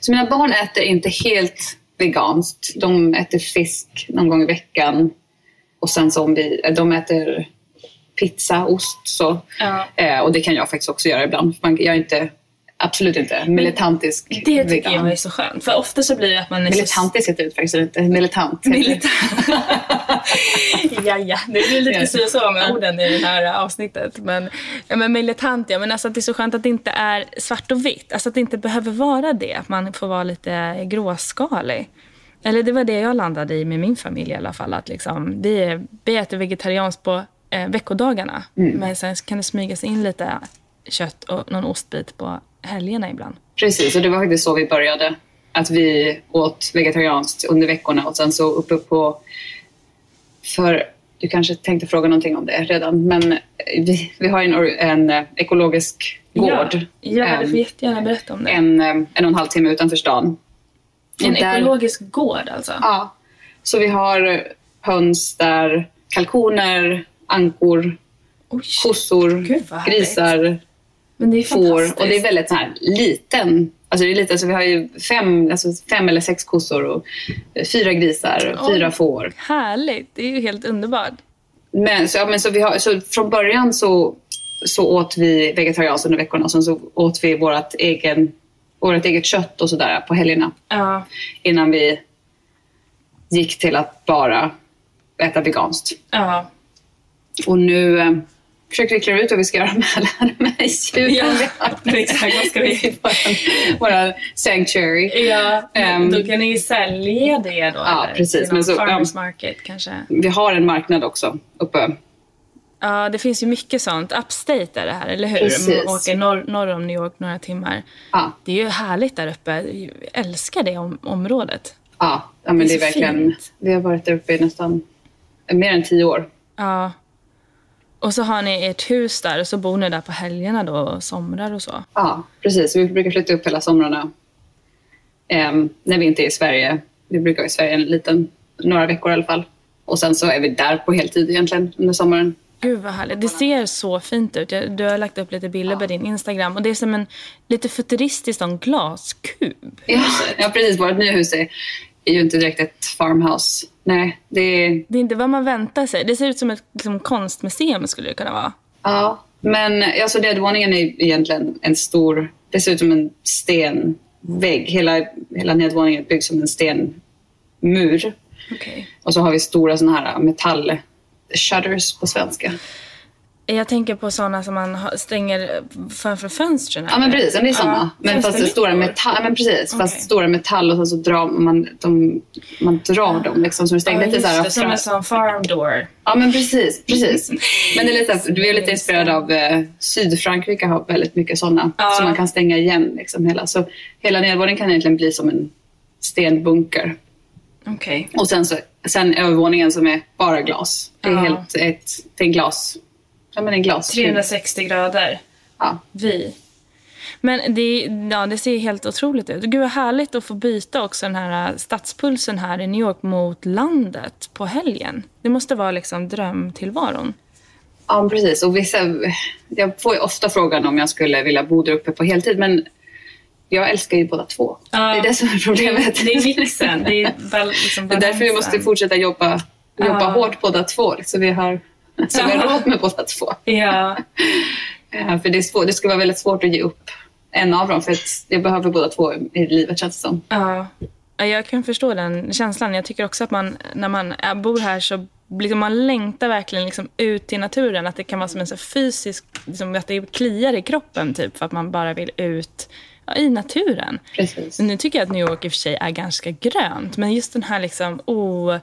Så mina barn äter inte helt veganskt. De äter fisk någon gång i veckan. Och sen så om vi, de äter pizza, ost så. Ja. Eh, och det kan jag faktiskt också göra ibland. Man, jag är inte, absolut inte militantisk Det tycker vegan. jag är så skönt. För ofta så blir det att man är så... Militantisk heter det faktiskt inte. Militant. Militant. ja, ja. Det blir lite så och så med orden i det här avsnittet. Men, ja, men militant, ja. Men alltså att det är så skönt att det inte är svart och vitt. Alltså att det inte behöver vara det. Att man får vara lite gråskalig. Eller det var det jag landade i med min familj i alla fall. Att liksom, vi, är, vi äter vegetarianskt på eh, veckodagarna. Men sen kan det smygas in lite kött och någon ostbit på helgerna ibland. Precis, och det var faktiskt så vi började. Att vi åt vegetarianskt under veckorna och sen så uppe på... För du kanske tänkte fråga någonting om det redan, men vi, vi har en, en eh, ekologisk gård. Ja, ja du får jättegärna berätta om det. en, eh, en och en halv timme utanför stan. En där- ekologisk gård alltså? Ja. Så vi har höns där, kalkoner, ankor, Oj, kossor, grisar, men det är får. Och det är väldigt så här liten. Alltså det är lite, alltså vi har ju fem, alltså fem eller sex kossor och eh, fyra grisar och Oj. fyra får. Härligt, det är ju helt underbart. Men, så, ja, men så, vi har, så från början så, så åt vi vegetarianskt under veckorna och sen så åt vi vårt, egen, vårt eget kött och sådär på helgerna. Ja. Innan vi gick till att bara äta veganskt. Ja. Och nu försöker vi klura ut vad vi ska göra med alla de här djuren Ja, exakt. Vad ska vi- Våran- Våra sanctuary. Ja, Ehm, då kan ni ju sälja det då. Ja, eller? precis, men så- farmers market kanske. Vi har en marknad också uppe. Ja, det finns ju mycket sånt. Upstate är det här, eller hur? Precis. Man åker norr, norr om New York några timmar. Ja, Det är ju härligt där uppe. Jag älskar det om, området. ja, ja men Det det är är, så verkligen... fint. Vi har varit där uppe i nästan mer än tio år. Ja. Och så har ni ert hus där och så bor ni där på helgerna då och somrar och så. Ja, precis. Vi brukar flytta upp hela somrarna Ehm, när vi inte är i Sverige. Vi brukar vara i Sverige en liten, några veckor i alla fall. Och sen så är vi där på heltid egentligen under sommaren. Gud vad härligt. Det ser så fint ut. Du har lagt upp lite bilder på din Instagram. Och det är som en lite futuristisk glaskub. Ja, ja precis. Vårt nya hus är, är ju inte direkt ett farmhouse. Nej, det är... Det är inte vad man väntar sig. Det ser ut som ett liksom, konstmuseum skulle det kunna vara. Ja, men alltså nedervåningen är egentligen en stor... Det ser ut som en stenvägg. Hela, hela nedervåningen byggs som en stenmur. Okej. Och så har vi stora såna här metall shutters på svenska. Jag tänker på såna som man stänger framför fönstren. Ja men precis, det är samma. men fast det stora metall, ja, men precis, fast Okej. stora metall och sen så drar man, de, man drar dem liksom så det stänger Ja, lite så här det, som en sån farm door. Ja men precis, precis. Men det är lite, vi är lite inspirerade av eh, Sydfrankrike har väldigt mycket sådana Ja. som man kan stänga igen liksom hela. Så hela nedervåningen kan egentligen bli som en stenbunker. Okej. Och sen, så, sen övervåningen som är bara glas. Det är Ja. helt ett, det är en glas. Ja men en glas. 360 grader. Ja. Vi. Men det, ja, det ser helt otroligt ut. Gud vad härligt att få byta också den här stadspulsen här i New York mot landet på helgen. Det måste vara liksom drömtillvaron. Ja, precis. Och vissa, jag får ju ofta frågan om jag skulle vilja bo där uppe på heltid, men jag älskar ju båda två. Ja. Det är det som är problemet. Det är mixen. Det är liksom Det är därför vi måste fortsätta jobba, jobba Ja. hårt båda två. Så vi har, så vi har råd med båda två. Ja. Eh, För det, är svårt, det skulle vara väldigt svårt att ge upp en av dem, för att jag behöver båda två i livet känns det som. Ja. Ja, Jag kan förstå den känslan. Jag tycker också att man, när man är- bor här så liksom man längtar verkligen liksom ut till naturen. Att det kan vara som en så fysisk, liksom att det kliar i kroppen typ för att man bara vill ut ja, i naturen. Precis. Nu tycker jag att New York i och för sig är ganska grönt, men just den här liksom o,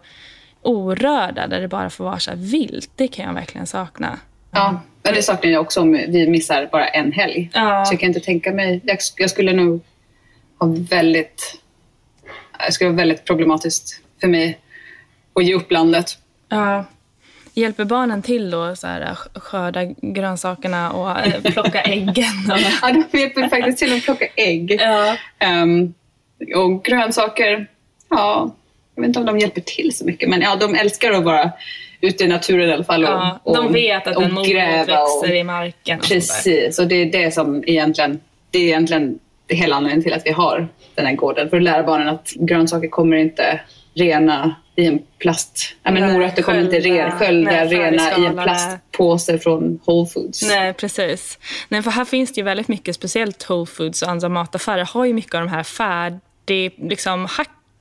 orörda där det bara får vara så här vilt. Det kan jag verkligen sakna. Ja, men det saknar jag också om vi missar bara en helg. Ja. Så jag kan inte tänka mig... Jag, jag skulle nog ha väldigt... Det skulle vara väldigt problematiskt för mig att ge upp landet. Ja. Hjälper barnen till då så här, skörda grönsakerna och eh, plocka äggen? Och... Ja, de hjälper faktiskt till att plocka ägg. Ja. Ehm, och grönsaker, ja, jag vet inte om de hjälper till så mycket. Men ja, de älskar att vara ute i naturen i alla fall. Och, Ja, de vet att och en morot gräva och- växer i marken. och. Precis, och det är det som egentligen, det är egentligen det hela anledningen till att vi har den här gården. För att lära barnen att grönsaker kommer inte rena i en plast... Ja, men Nej, morötter kommer inte re, sköljda, Nej, rena i en plastpåse från Whole Foods. Nej, precis. Nej, för här finns det ju väldigt mycket, speciellt Whole Foods och andra mataffärer har ju mycket av de här färdig, liksom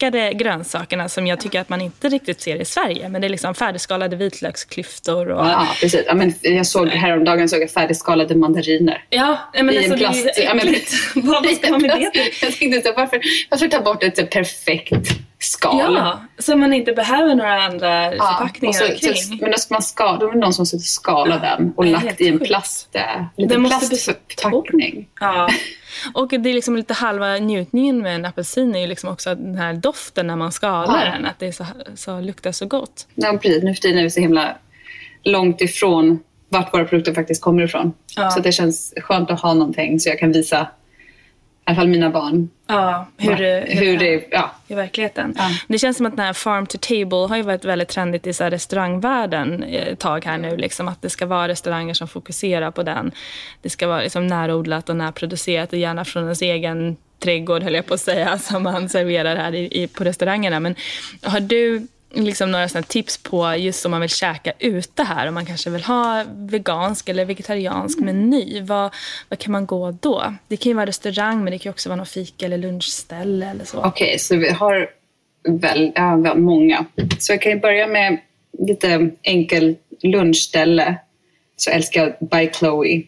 hackade grönsakerna som jag tycker att man inte riktigt ser i Sverige. Men det är liksom färdigskalade vitlöksklyftor och... Ja, precis. Ja, men jag såg häromdagen såg jag färdigskalade mandariner. Ja, men I alltså, en plast. det är ja, men- äckligt. Vad ska man med det till? Jag tänkte varför, varför ta bort ett perfekt skal? Ja, så man inte behöver några andra Ja, förpackningar så, omkring. så, men då ska man ska, då är det någon som och skalat den och lagt i en plast, så plastförpackning. Ja. Och det är liksom lite halva njutningen med en apelsin är ju liksom också den här doften när man skalar Ja. den. Att det är så, så, luktar så gott. Ja, precis. Nu för tiden är vi så himla långt ifrån vart våra produkter faktiskt kommer ifrån. Ja. Så det känns skönt att ha någonting så jag kan visa i alla fall mina barn Ja, hur, det- hur är det ja, i verkligheten. Ja. Det känns som att den här farm to table har ju varit väldigt trendigt i så här restaurangvärlden ett tag här nu. Liksom, att det ska vara restauranger som fokuserar på den. Det ska vara liksom närodlat och närproducerat och gärna från ens egen trädgård höll jag på att säga, som man serverar här i, i, på restaurangerna. Men har du liksom några såna tips på just om man vill käka ute här, om man kanske vill ha vegansk eller vegetariansk meny, vad, vad kan man gå då? Det kan ju vara restaurang, men det kan också vara någon fika eller lunchställe eller så. Okej, så vi har väl, ja, väl många. Så jag kan ju börja med lite enkel lunchställe. Så älskar jag By Chloe.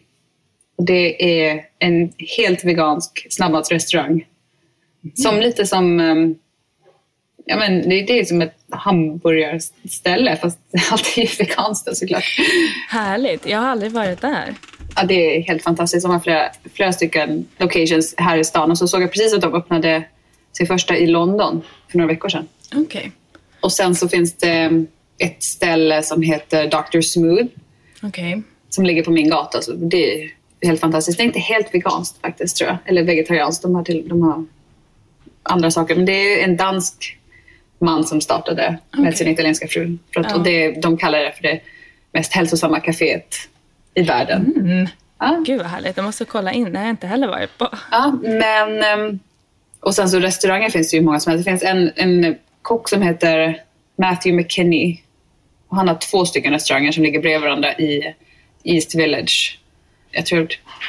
Det är en helt vegansk snabbmatsrestaurang. Som lite som... ehm, Ja, men det, det är som ett hamburgarställe fast allt är då, såklart. Härligt. Jag har aldrig varit där. Ja, det är helt fantastiskt. De har flera, flera stycken locations här i stan. Och så såg jag precis att de öppnade sin första i London för några veckor sedan. Okej. Och sen så finns det ett ställe som heter Dr. Smooth Okej. som ligger på min gata. Så det är helt fantastiskt. Det är inte helt veganskt faktiskt tror jag. Eller vegetarianskt. De har, till, de har andra saker. Men det är en dansk man som startade med Okej. sin italienska fru. För att, Ja. och det, de kallar det för det mest hälsosamma kaféet i världen. Mm. Ja. Gud vad härligt. Jag måste kolla in. Det har jag inte heller varit på. Ja, men... ehm, Och sen så restauranger finns det ju många som helst. Det finns en, en kock som heter Matthew McKinney. Och han har två stycken restauranger som ligger bredvid varandra i East Village. Jag tror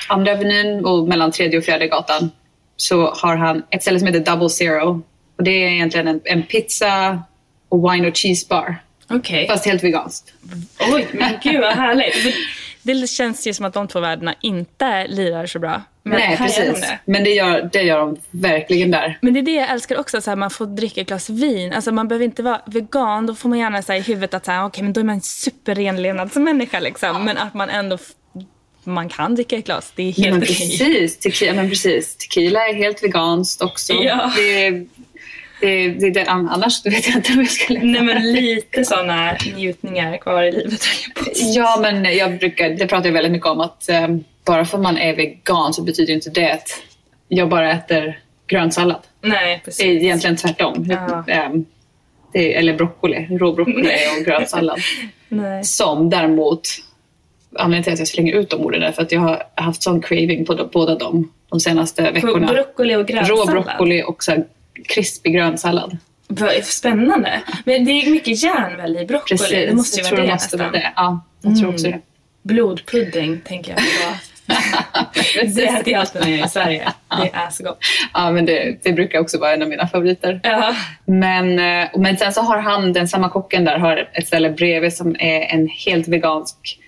andra avenyn och mellan tredje och fjärde gatan så har han ett ställe som heter Double Zero. Och det är egentligen en, en pizza och wine och cheese bar. Okej. Fast helt veganskt. Oj, men gud vad härligt. Det känns ju som att de två världarna inte lirar så bra. Men Nej, precis. det. Men det gör, det gör de verkligen där. Men det är det jag älskar också, så här, man får dricka ett glas vin. Alltså man behöver inte vara vegan, då får man gärna säga i huvudet att så här, okay, men då är man en superrenlevnadsmänniska. Liksom. Men att man ändå man kan dricka ett glas, det är Ja, helt okej. precis, tequila, men precis. Tequila är helt veganskt också. Ja. Det, det, det, det, an- annars vet jag inte hur jag skulle... Nej men lite sådana njutningar kvar i livet. Ja, men jag brukar, det pratar jag väldigt mycket om att eh, bara för att man är vegan så betyder inte det att jag bara äter grönsallad. Nej Det precis. är egentligen tvärtom. Ja. Eh, det eller broccoli, råbroccoli och grönsallad. Nej. Som däremot, anledningen till att jag slänger ut de orden är för att jag har haft sån craving på de, båda dem de senaste veckorna. broccoli och Rå grönsallad. broccoli och så krispig grönsallad. Vad spännande. Men det är mycket järn väl i broccoli? Precis, det måste ju jag vara tror det måste vara det. Ja, jag tror också det. Blodpudding tänker jag på. det äter jag alltid när jag är i Sverige. Det är så gott. Ja, men det, det brukar också vara en av mina favoriter. Ja. Men, eh, men sen så har han, den samma kocken där, har ett ställe bredvid som är en helt vegansk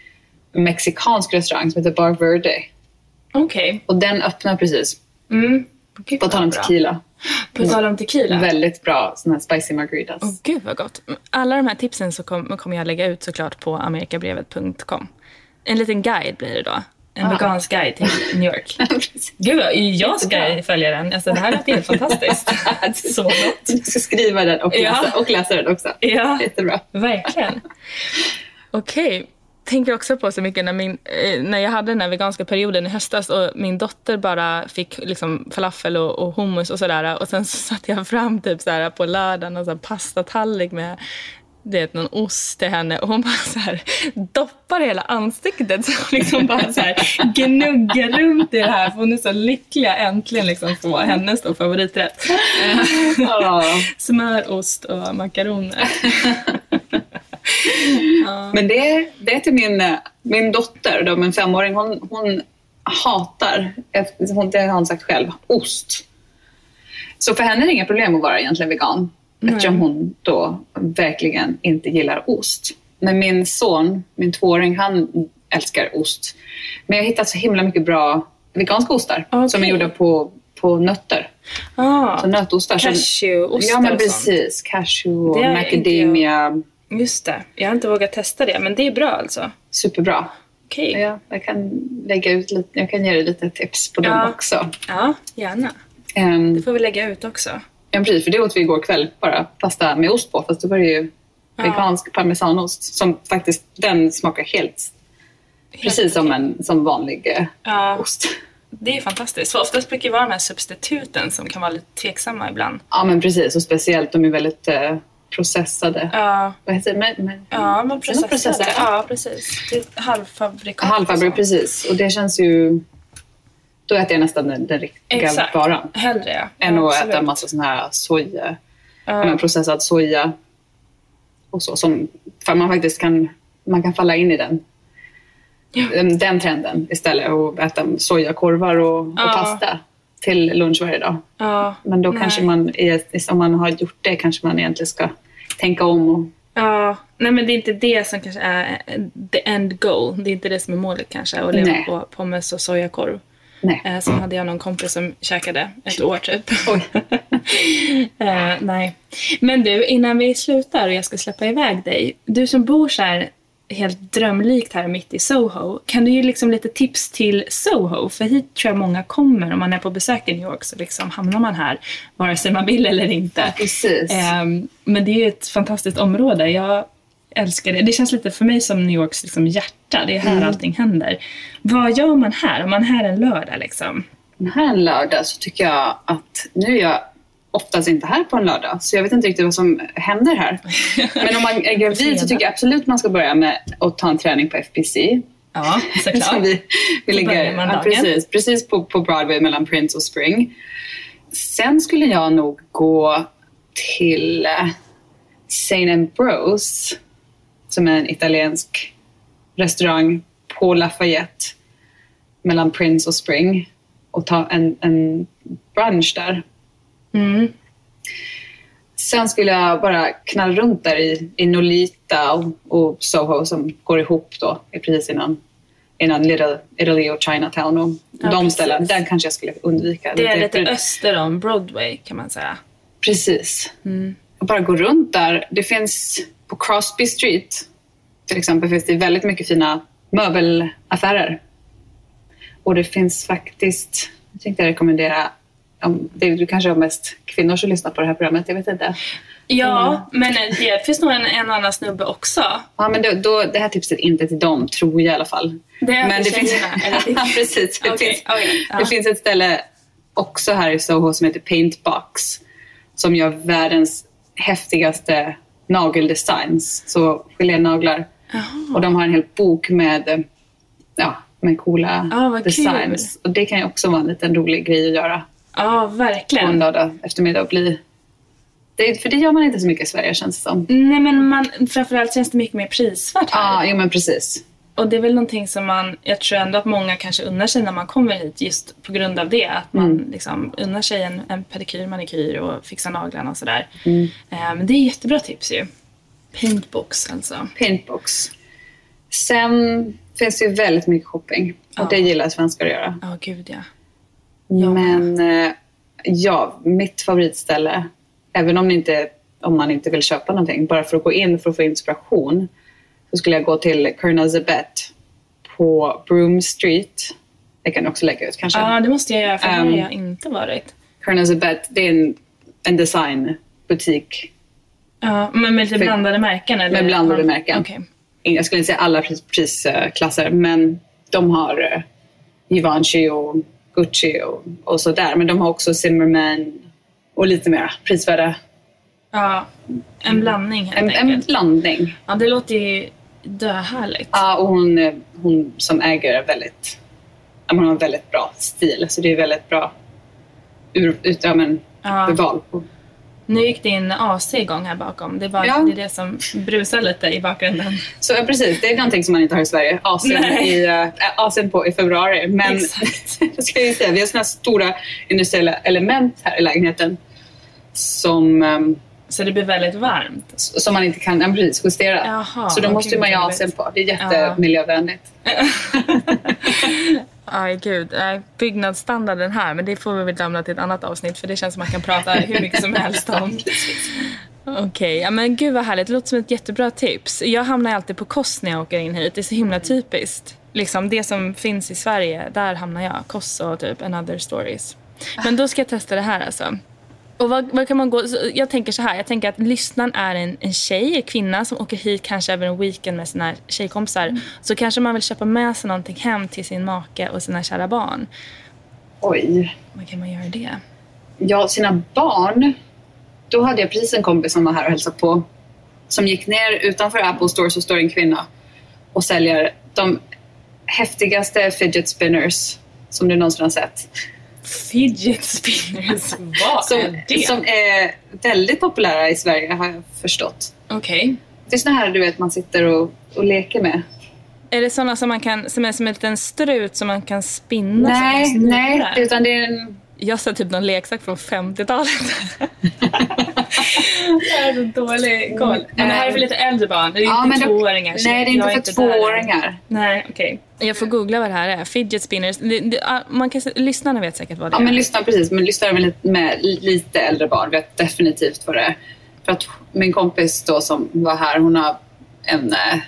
mexikansk restaurang som heter Bar Verde. Okej. Och den öppnar precis, Mm. Gud, på tal om tequila. På tal om tequila. Väldigt bra såna här spicy margaritas. Åh gud vad gott. Alla de här tipsen så kom, kommer jag lägga ut såklart på amerikabrevet.com. En liten guide blir det då. En vegansk guide till New York. Gud, jag ska följa den. Alltså, det här låter helt fantastiskt. Så gott. Du ska skriva den och läsa, Ja. och läsa den också. Ja. Jättebra. Verkligen. Okej. Tänker också på så mycket när, min, eh, när jag hade den här veganska perioden i höstas och min dotter bara fick liksom falafel och, och hummus och sådär. Och sen så satte jag fram typ så på lördagen en sån här pastatallrik med det någon ost till henne och hon bara så här doppar hela ansiktet så hon liksom bara så här gnuggar runt i det här för hon är så lycklig att äntligen liksom få hennes då favoriträtt. Smör, ost och makaroner. Men det, det är till min, min dotter, då, en femåring, hon, hon hatar, hon, det har hon sagt själv, ost. Så för henne är det inga problem att vara egentligen vegan. Eftersom hon då verkligen inte gillar ost. Men min son, min tvååring, han älskar ost. Men jag har hittat så himla mycket bra veganska ostar som är gjorda på, på nötter. Ah, Så nötostar. som- Cashewoostar Ja men precis. Cashew och är inte macadamia. Just det. Jag har inte vågat testa det, men det är bra alltså. Superbra. Okej. Ja, jag kan lägga ut lite, jag kan ge dig lite tips på dem Ja. också. Ja, gärna. Um, Det får vi lägga ut också. ja, precis, för det åt vi igår kväll, bara pasta med ost på. Fast då var det ju vegansk parmesanost som faktiskt, den smakar helt, precis som en som vanlig eh, Ja, ost. det är fantastiskt. För oftast brukar det vara de här substituten som kan vara lite tveksamma ibland. Ja men precis, och speciellt de är väldigt eh, processade. Ja, Vad heter det? Men, men, ja men Är de processade. Ja, precis. Halvfabrikat. Halvfabrik, och så. precis. Och det känns ju... Då äter jag nästan den, den riktiga Exakt. varan. Hellre ja. än ja, att absolut. äta en massa sån här soja, Ja. ja. processad soja och så. Som, för man faktiskt kan, man kan falla in i den, den, den trenden istället och äta sojakorvar och, och Ja. pasta till lunch varje dag. Ja, Men då nej. kanske man, är- om man har gjort det kanske man egentligen ska tänka om. Och, Ja, nej men det är inte det som kanske är the end goal. Det är inte det som är målet kanske, att leva Nej. på pommes och sojakorv. nej. Eh, sen hade jag någon kompis som käkade ett år typ. Eh, nej. Men du, innan vi slutar och jag ska släppa iväg dig. Du som bor så här helt drömlikt här mitt i Soho. Kan du ge liksom lite tips till Soho? För hit tror jag många kommer. Om man är på besök i New York så liksom hamnar man här. Vare sig man vill eller inte. Precis. Ehm, men det är ett fantastiskt område. Jag älskar det. Det känns lite för mig som New Yorks liksom hjärta. Det är här allting händer. Vad gör man här? Om man är här en lördag liksom? Den här en lördag så tycker jag att nu är jag oftast inte här på en lördag så jag vet inte riktigt vad som händer här. Men om man är gravid så tycker jag absolut man ska börja med att ta en träning på FPC. Ja, Så såklart. vi, vi ligger ja, precis, precis på, på Broadway mellan Prince och Spring. Sen skulle jag nog gå till eh, St. Ambrose som är en italiensk restaurang på Lafayette mellan Prince och Spring och ta en, en brunch där. Mm. Sen skulle jag bara knalla runt där i, i Nolita och, och Soho som går ihop då precis innan, innan Little Italy och Chinatown och Ja, de precis. ställen. Där kanske jag skulle undvika. Det är lite för- öster om Broadway kan man säga. Precis. Mm. Och bara gå runt där. Det finns på Crosby Street till exempel finns det väldigt mycket fina möbelaffärer. Och det finns faktiskt, jag tänkte rekommendera, om det, du kanske har mest kvinnor som lyssnar på det här programmet, jag vet inte. Ja, men det finns nog en, en annan snubbe också. Ja, men då, då, det här tipset är inte till dem, tror jag i alla fall. Det är men det finns, ja, precis. Det, Okej, finns, okej, ja. det finns ett ställe också här i Soho som heter Paintbox som gör världens häftigaste nageldesigns. Så gelénaglar. Och de har en hel bok med, ja, med coola Ah, designs. Och det kan ju också vara en liten rolig grej att göra Ja, på en verkligen. lördag eftermiddag. Och bli, det, för det gör man inte så mycket i Sverige känns det som. Nej, men man, framförallt känns det mycket mer prisvärt här. Ja, jo men precis. Och det är väl någonting som man, jag tror ändå att många kanske unnar sig när man kommer hit just på grund av det. Att man Mm. liksom unnar sig en, en pedikyr, manikyr och fixar naglarna och sådär. Mm. Men det är jättebra tips ju. Paintbox alltså. Paintbox. Sen finns det ju väldigt mycket shopping. Och Ja. det gillar svenskar att göra. Ja, gud ja. Ja. Men eh, Ja, mitt favoritställe, även om, inte, om man inte vill köpa någonting, bara för att gå in för att få inspiration, så skulle jag gå till Colonel Zebet på Broom Street. Det kan jag också lägga ut kanske. Ja, det måste jag göra för här Um, har jag inte varit. Colonel Zebet, det är en, en designbutik. Ja, men med lite För- blandade märken? Eller? Med blandade märken. Okej. Jag skulle inte säga alla pris, prisklasser, men de har eh, Givenchy och Gucci och, och sådär. Men de har också Zimmerman och lite mer prisvärda. Ja, en blandning helt En, en enkelt. blandning. Ja, det låter ju döhärligt. Ja, och hon, hon som äger är väldigt, hon har en väldigt bra stil. Så det är väldigt bra ur, ut, ja, men, Ja. urval. på- Nu gick din AC igång här bakom. Det, var, Ja. det är det som brusar lite i bakgrunden. Så ja, precis, det är någonting som man inte har i Sverige. I, äh, Asien på, i februari. Men Exakt. jag ska ju säga, vi har sådana stora industriella element här i lägenheten som, ehm, Så det blir väldigt varmt. som man inte kan ja, precis, justera. Jaha, så då måste man ju ha. Asien på. Det är jättemiljövänligt. Aj gud, nej, byggnadsstandarden här, men det får vi väl lämna till ett annat avsnitt för det känns som man kan prata hur mycket som helst om. Okej, ja, men gud vad härligt. Det låter som ett jättebra tips. Jag hamnar alltid på Koss när jag åker in hit. Det är så himla typiskt. Liksom det som finns i Sverige, där hamnar jag. Koss och typ another stories. Men då ska jag testa det här alltså. Och vad, vad kan man gå, jag tänker så här, jag tänker att lyssnaren är en, en tjej, en kvinna som åker hit kanske över en weekend med sina tjejkompisar. Så kanske man vill köpa med sig någonting hem till sin make och sina kära barn. Oj. Vad kan man göra det? Ja, sina barn. Då hade jag precis en kompis som var här och hälsade på. Som gick ner utanför Apple Store så står en kvinna och säljer de häftigaste fidget spinners som du någonsin har sett. Fidget spinners, vad Som, är det? som är väldigt populära i Sverige har jag förstått. Okej. Det är såna här du vet man sitter och, och leker med. Är det såna som, man kan, som är som en liten strut som man kan spinna? Nej, nej, utan det är en... Jag sa typ någon leksak från 50-talet. jag har så dålig koll. Men det här är för lite äldre barn. Det är Ja, inte tvååringar. Nej, det är inte för där tvååringar. Nej, okej. Jag får googla vad det här är. Fidget spinners. Det, det, man kan, se- lyssnarna vet säkert vad det Ja, är. men lyssna precis. Men lyssna med lite, med lite äldre barn vet definitivt vad det är. För att min kompis då som var här, hon har en eh,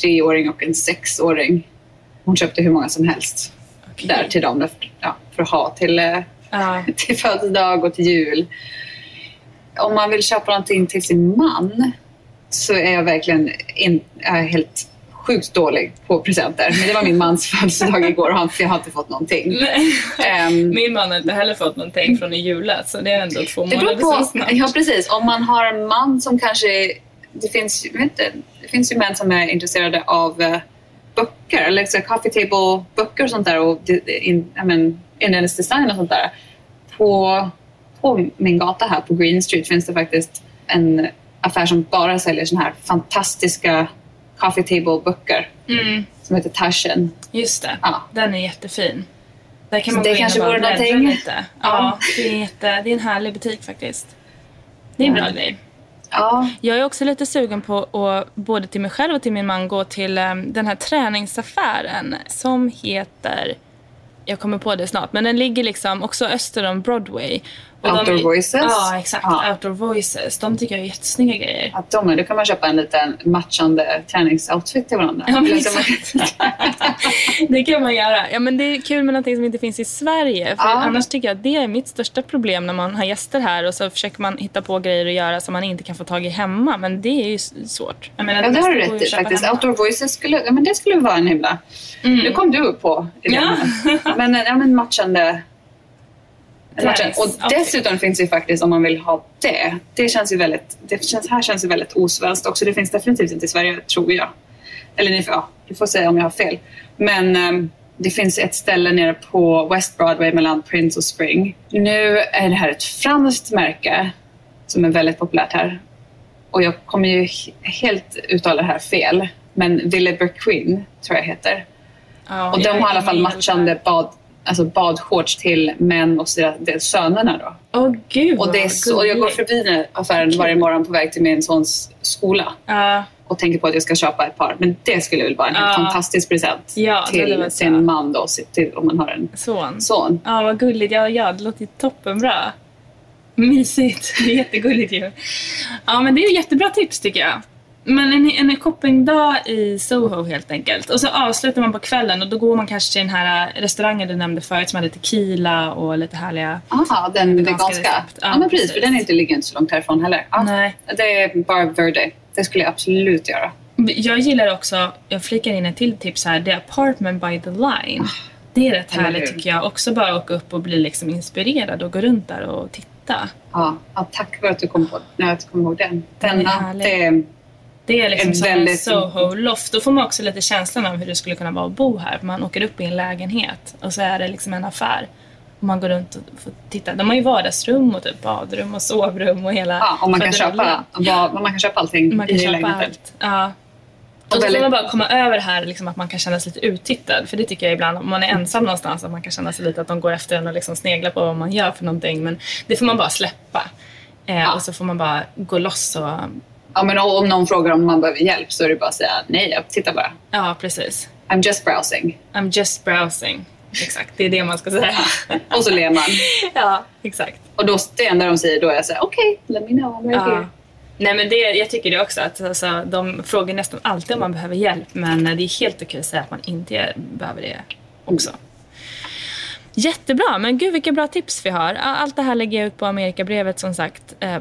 treåring och en sexåring. Hon köpte hur många som helst Okej. där till dem ja, för att ha till, Ja. till födelsedag och till jul. Om man vill köpa någonting till sin man så är jag verkligen in, är helt sjukt dålig på presenter. Men det var min mans födelsedag igår och han, jag har inte fått någonting. Ehm, Min man har inte heller fått någonting från i julas, så det är ändå två månader på. snart. Ja, precis. Om man har en man som kanske... Det finns, vet inte, det finns ju män som är intresserade av eh, böcker, eller så coffee table-böcker och sånt där. Och in, I mean, inredningsdesign design och sånt där. På, på min gata här på Green Street finns det faktiskt en affär som bara säljer såna här fantastiska coffee table-böcker. Mm, Som heter Taschen. just det. Ja. Den är jättefin. Där kan Så man det gå in kanske och bara vore någonting. lite. Ja, det är, jätte, det är en härlig butik faktiskt. Det är en bra Ja. grej. Ja, Jag är också lite sugen på att både till mig själv och till min man gå till em, den här träningsaffären som heter jag kommer på det snart, men den ligger liksom också öster om Broadway. Och Outdoor de, Voices? Ja, exakt. Ja. Outdoor Voices. De tycker jag är jättesnygga grejer. att de, då kan man köpa en liten matchande träningsoutfit till varandra. Ja, men exakt. det kan man göra. Ja, men det är kul med någonting som inte finns i Sverige. För Ja. Annars tycker jag att det är mitt största problem när man har gäster här och så försöker man hitta på grejer att göra som man inte kan få tag i hemma. Men det är ju svårt. Jag menar, Ja, det har du rätt i faktiskt. hemma. Outdoor Voices skulle, ja, men det skulle vara en himla... Nu kom du på idén. Ja. Men, ja, men matchande... Och dessutom finns det ju faktiskt, om man vill ha det, det känns ju väldigt, det känns, här känns ju väldigt osvenskt också. Det finns definitivt inte i Sverige, tror jag. Eller ni får, ja, du får säga om jag har fel. Men ehm, det finns ett ställe nere på West Broadway mellan Prince och Spring. Nu är det här ett franskt märke som är väldigt populärt här. Och jag kommer ju he- helt uttala det här fel. Men Ville Queen tror jag heter. Ja, Och de har i alla fall matchande bad, alltså badshorts till män och deras sönerna. Då. Åh gud Och, det så, och jag går förbi den affären varje morgon på väg till min sons skola. Ja, och tänker på att jag ska köpa ett par. Men det skulle väl vara en Ja. fantastisk present Ja, till sin man då, till, om man har en Son. son. Ja, vad gulligt. Ja, ja, det låter toppenbra. Mysigt. Det är jättegulligt ju. Ja, men det är jättebra tips tycker jag. Men en, en shoppingdag i Soho helt enkelt. Och så avslutar man på kvällen och då går man kanske till den här restaurangen du nämnde förut som hade tequila och lite härliga... Aha, den Veganska. Ja, Ja, men precis. För den är inte, ligger inte så långt härifrån heller. Ja, Nej. Det är bara Verde. Det skulle jag absolut göra. Jag gillar också, jag flikar in en till tips här, The Apartment by the Line. Det är rätt härligt tycker jag. Också bara åka upp och bli liksom inspirerad och gå runt där och titta. Ja, ja, tack för att du kom på Nej, att du kom ihåg den. Den är Denna, härlig. det är, Det är liksom som en väldigt- Soho-loft. Då får man också lite känslan av hur det skulle kunna vara att bo här. Man åker upp i en lägenhet och så är det liksom en affär. Och man går runt och får titta. De har ju vardagsrum och typ badrum och sovrum och hela ja, och man kan, köpa, vad, man kan köpa allting Man kan i köpa lägenheten. allt. Ja. Och så väldigt- får man bara komma över här liksom att man kan känna sig lite uttittad. För det tycker jag ibland om man är ensam någonstans att man kan känna sig lite att de går efter en och liksom sneglar på vad man gör för någonting. Men det får man bara släppa. Eh, Ja. Och så får man bara gå loss och Ja, men om någon frågar om man behöver hjälp så är det bara att säga nej, jag tittar bara. ja precis. I'm just browsing. I'm just browsing. Exakt, det är det man ska säga. Och så ler man. ja, exakt. Och då, det enda de säger då är jag okej, let me know, I'm right Ja. here. Nej men det, jag tycker det också att alltså, de frågar nästan alltid om man behöver hjälp men det är helt okej att säga att man inte behöver det också. Jättebra, men gud vilka bra tips vi har. Allt det här lägger jag ut på amerikabrevet som sagt eh.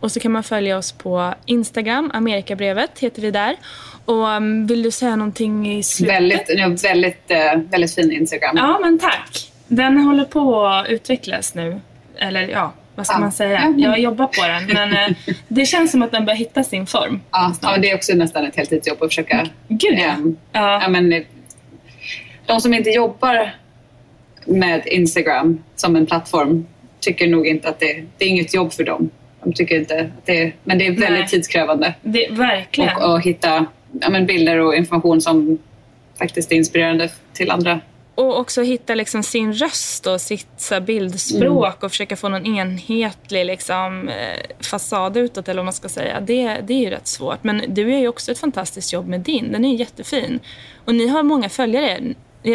Och så kan man följa oss på Instagram, amerikabrevet heter vi där. Och um, vill du säga någonting i slutet? Väldigt, väldigt, eh, väldigt fin Instagram. Ja, men tack. Den håller på att utvecklas nu. Eller ja, vad ska Ja. man säga? Jag jobbar på den. Men eh, det känns som att den börjar hitta sin form. Ja, ja, det är också nästan ett heltidsjobb att försöka... Gud, ja. ehm, Ja. ja, men, eh, de som inte jobbar med Instagram som en plattform tycker nog inte att det, det är inget jobb för dem. De tycker inte att det är, men det är väldigt Nej. tidskrävande. Det, verkligen. Och, och hitta ja, men bilder och information som faktiskt är inspirerande till andra. Och också hitta liksom sin röst och sitt så bildspråk Mm. och försöka få någon enhetlig liksom, eh, fasad utåt eller vad man ska säga. Det, det är ju rätt svårt. Men du gör ju också ett fantastiskt jobb med din. Den är ju jättefin. Och ni har många följare.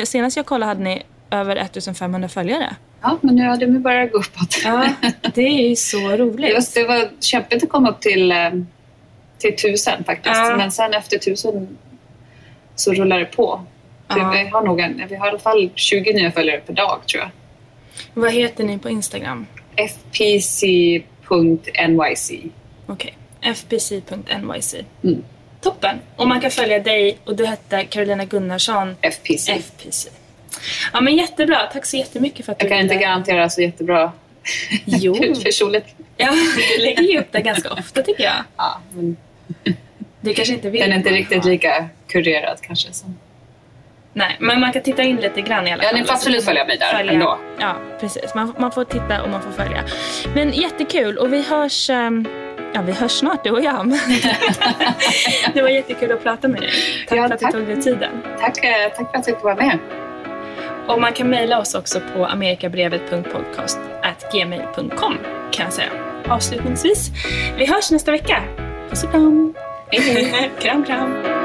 Senast jag kollade hade ni över 1500 följare. Ja, men nu har det börjat gå uppåt. Ja, det är ju så roligt. var, det var kämpigt att komma upp till, eh, till tusen faktiskt. Ja. Men sen efter tusen så rullar det på. Ja. Vi, har nog en, vi har i alla fall 20 nya följare per dag tror jag. Vad heter ni på Instagram? fpc.nyc. Okej, fpc.nyc. Mm. Toppen! Och man kan följa dig och du hette Carolina Gunnarsson, FPC. FPC. Ja men jättebra, tack så jättemycket för att Jag du kan inte ville- garantera så jättebra Jo. personligt. Ja, du lägger ju upp det ganska ofta tycker jag. Ja, men Du kanske inte vill den är inte riktigt lika kurerad kanske. Som. Nej, men man kan titta in lite grann i alla Ja, fall. ni får absolut följa mig där ändå. Ja, precis. Man, man får titta och man får följa. Men jättekul och vi hörs... ehm, Ja, vi hörs snart du och jag. Det var jättekul att prata med dig. Tack Ja, för att tack. du tog dig tiden. Tack, eh, tack för att jag fick vara med. Och man kan mejla oss också på amerikabrevet.podcast.gmail.com kan jag säga. Avslutningsvis, vi hörs nästa vecka. Puss och kram. kram, kram.